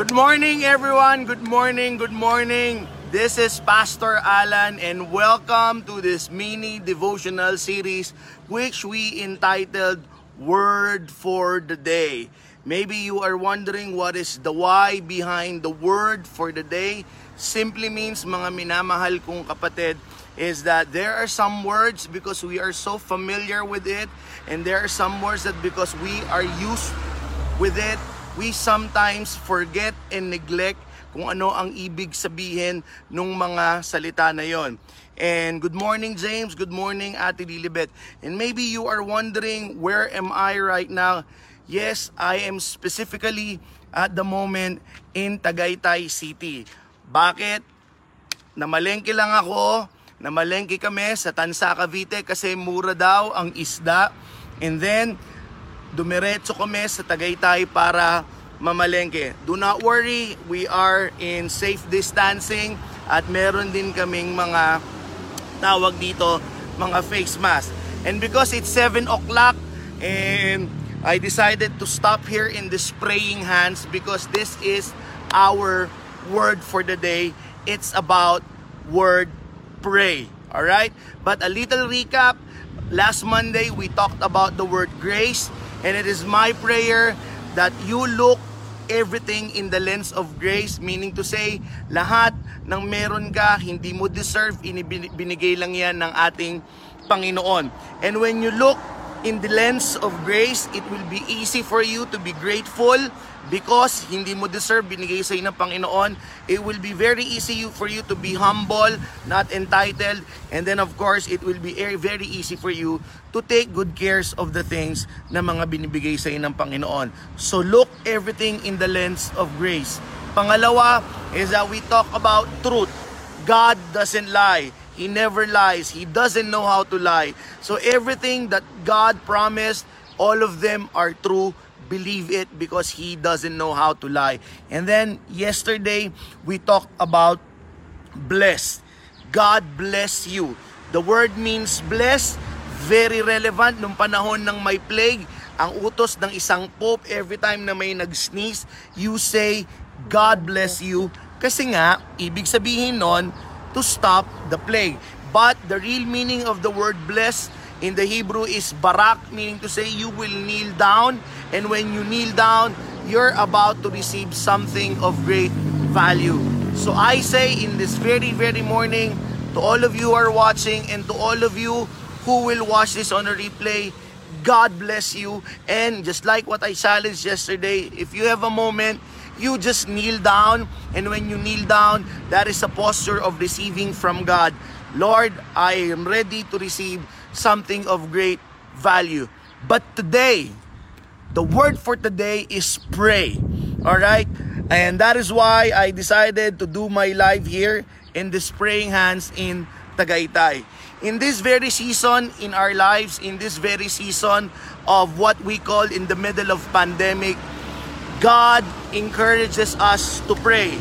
Good morning, everyone. Good morning. Good morning. This is Pastor Alan, and welcome to this mini devotional series, which we entitled Word for the Day. Maybe you are wondering what is the why behind the word for the day. Simply means, mga minamahal kong kapatid, is that there are some words because we are so familiar with it, and there are some words that because we are used with it, we sometimes forget and neglect kung ano ang ibig sabihin ng mga salita na yon. And good morning James, good morning Ate Lilibet. And maybe you are wondering where am I right now? Yes, I am specifically at the moment in Tagaytay City. Bakit? Namalengke lang ako, namalengke kami sa Tansa Cavite kasi mura daw ang isda. And then, dumiretso kami sa Tagaytay para mamalengke. Do not worry, we are in safe distancing at meron din kaming mga tawag dito, mga face mask. And because it's 7 o'clock and I decided to stop here in the spraying hands because this is our word for the day. It's about word pray. All right? But a little recap. Last Monday we talked about the word grace and it is my prayer that you look everything in the lens of grace, meaning to say, lahat ng meron ka, hindi mo deserve, binigay lang yan ng ating Panginoon. And when you look in the lens of grace, it will be easy for you to be grateful because hindi mo deserve, binigay sa ng Panginoon. It will be very easy for you to be humble, not entitled, and then of course, it will be very easy for you to take good cares of the things na mga binibigay sa ng Panginoon. So look everything in the lens of grace. Pangalawa is that we talk about truth. God doesn't lie. He never lies. He doesn't know how to lie. So everything that God promised, all of them are true believe it because he doesn't know how to lie. And then yesterday we talked about blessed. God bless you. The word means blessed, very relevant nung panahon ng may plague. Ang utos ng isang pope every time na may nag-sneeze, you say, God bless you. Kasi nga, ibig sabihin nun, to stop the plague. But the real meaning of the word blessed in the Hebrew is barak, meaning to say you will kneel down And when you kneel down, you're about to receive something of great value. So I say in this very, very morning, to all of you who are watching and to all of you who will watch this on a replay, God bless you. And just like what I challenged yesterday, if you have a moment, you just kneel down. And when you kneel down, that is a posture of receiving from God. Lord, I am ready to receive something of great value. But today, The word for today is pray. All right? And that is why I decided to do my live here in this praying hands in Tagaytay. In this very season in our lives, in this very season of what we call in the middle of pandemic, God encourages us to pray.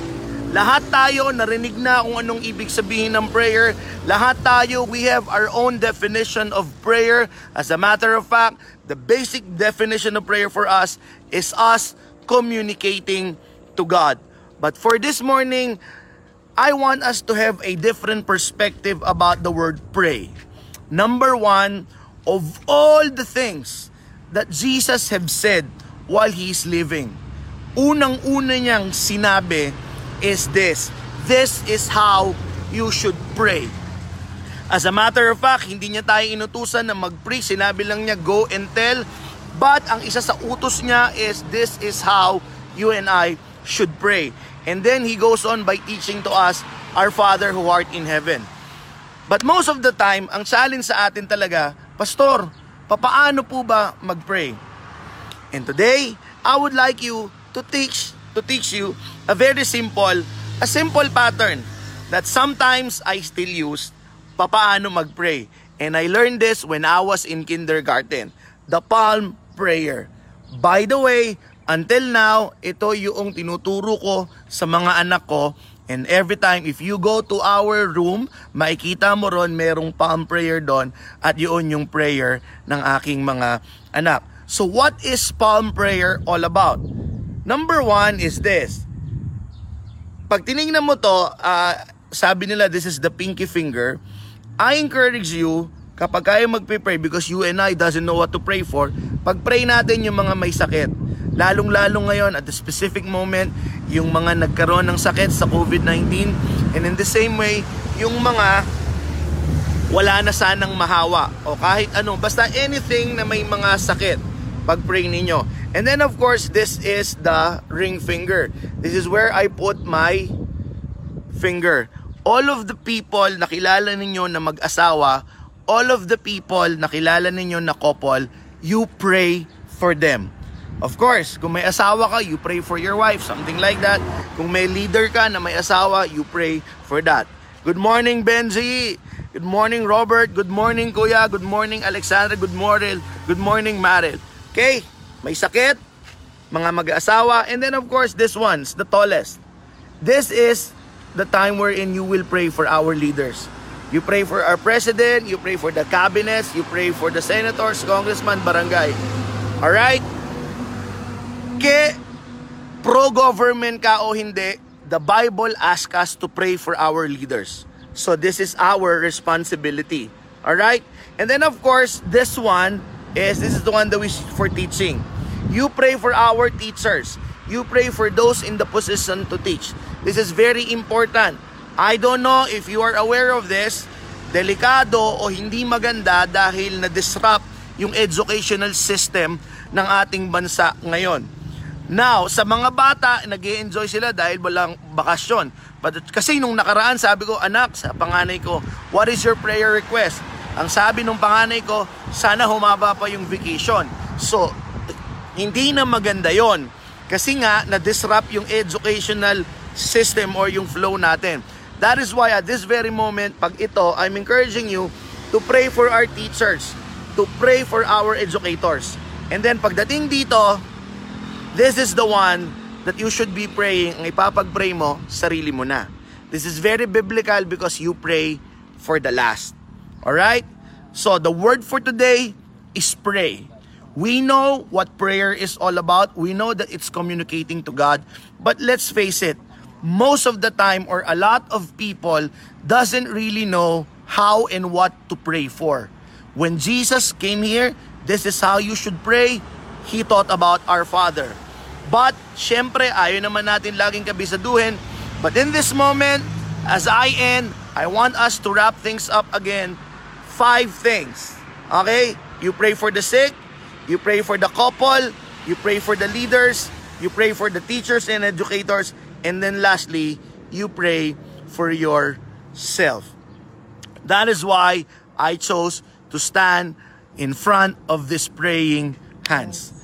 Lahat tayo narinig na kung anong ibig sabihin ng prayer. Lahat tayo, we have our own definition of prayer. As a matter of fact, the basic definition of prayer for us is us communicating to God. But for this morning, I want us to have a different perspective about the word pray. Number one, of all the things that Jesus have said while He is living, unang-una niyang sinabi, is this. This is how you should pray. As a matter of fact, hindi niya tayo inutusan na mag-pray. Sinabi lang niya, go and tell. But ang isa sa utos niya is, this is how you and I should pray. And then he goes on by teaching to us, Our Father who art in heaven. But most of the time, ang challenge sa atin talaga, Pastor, papaano po ba mag-pray? And today, I would like you to teach to teach you a very simple, a simple pattern that sometimes I still use papaano mag-pray. And I learned this when I was in kindergarten. The palm prayer. By the way, until now, ito yung tinuturo ko sa mga anak ko. And every time, if you go to our room, makikita mo ron merong palm prayer doon at yun yung prayer ng aking mga anak. So what is palm prayer all about? Number one is this. pag tinignan mo to, ah, sabi nila this is the pinky finger. I encourage you, kapag kayo magpe-pray because you and I doesn't know what to pray for, pag-pray natin yung mga may sakit. Lalong-lalo ngayon at the specific moment, yung mga nagkaroon ng sakit sa COVID-19 and in the same way, yung mga wala na sanang mahawa o kahit ano, basta anything na may mga sakit, pag-pray ninyo. And then of course, this is the ring finger. This is where I put my finger. All of the people na kilala ninyo na mag-asawa, all of the people na kilala ninyo na couple, you pray for them. Of course, kung may asawa ka, you pray for your wife, something like that. Kung may leader ka na may asawa, you pray for that. Good morning, Benji. Good morning, Robert. Good morning, Kuya. Good morning, Alexandra. Good morning, good morning, Maril. Okay, may sakit, mga mag-asawa, and then of course, this one's the tallest. This is the time wherein you will pray for our leaders. You pray for our president, you pray for the cabinets, you pray for the senators, congressman, barangay. Alright? Ke pro-government ka o hindi, the Bible asks us to pray for our leaders. So this is our responsibility. Alright? And then of course, this one is, this is the one that we for teaching. You pray for our teachers. You pray for those in the position to teach. This is very important. I don't know if you are aware of this. Delikado o hindi maganda dahil na-disrupt yung educational system ng ating bansa ngayon. Now, sa mga bata, nag enjoy sila dahil walang bakasyon. But, kasi nung nakaraan, sabi ko, anak, sa panganay ko, what is your prayer request? Ang sabi nung panganay ko, sana humaba pa yung vacation. So, hindi na maganda yon Kasi nga, na-disrupt yung educational system or yung flow natin. That is why at this very moment, pag ito, I'm encouraging you to pray for our teachers, to pray for our educators. And then pagdating dito, this is the one that you should be praying. Ang ipapag-pray mo, sarili mo na. This is very biblical because you pray for the last. Alright? So the word for today is pray. We know what prayer is all about. We know that it's communicating to God. But let's face it, most of the time or a lot of people doesn't really know how and what to pray for. When Jesus came here, this is how you should pray. He taught about our Father. But, syempre, ayaw naman natin laging kabisaduhin. But in this moment, as I end, I want us to wrap things up again. Five things. Okay? You pray for the sick. You pray for the couple. You pray for the leaders. You pray for the teachers and educators. And then lastly, you pray for yourself. That is why I chose to stand in front of this praying hands.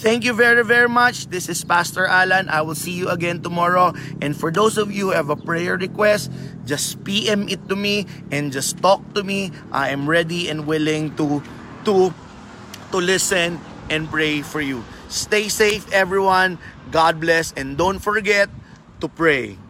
Thank you very, very much. This is Pastor Alan. I will see you again tomorrow. And for those of you who have a prayer request, just PM it to me and just talk to me. I am ready and willing to to to listen and pray for you. Stay safe everyone. God bless and don't forget to pray.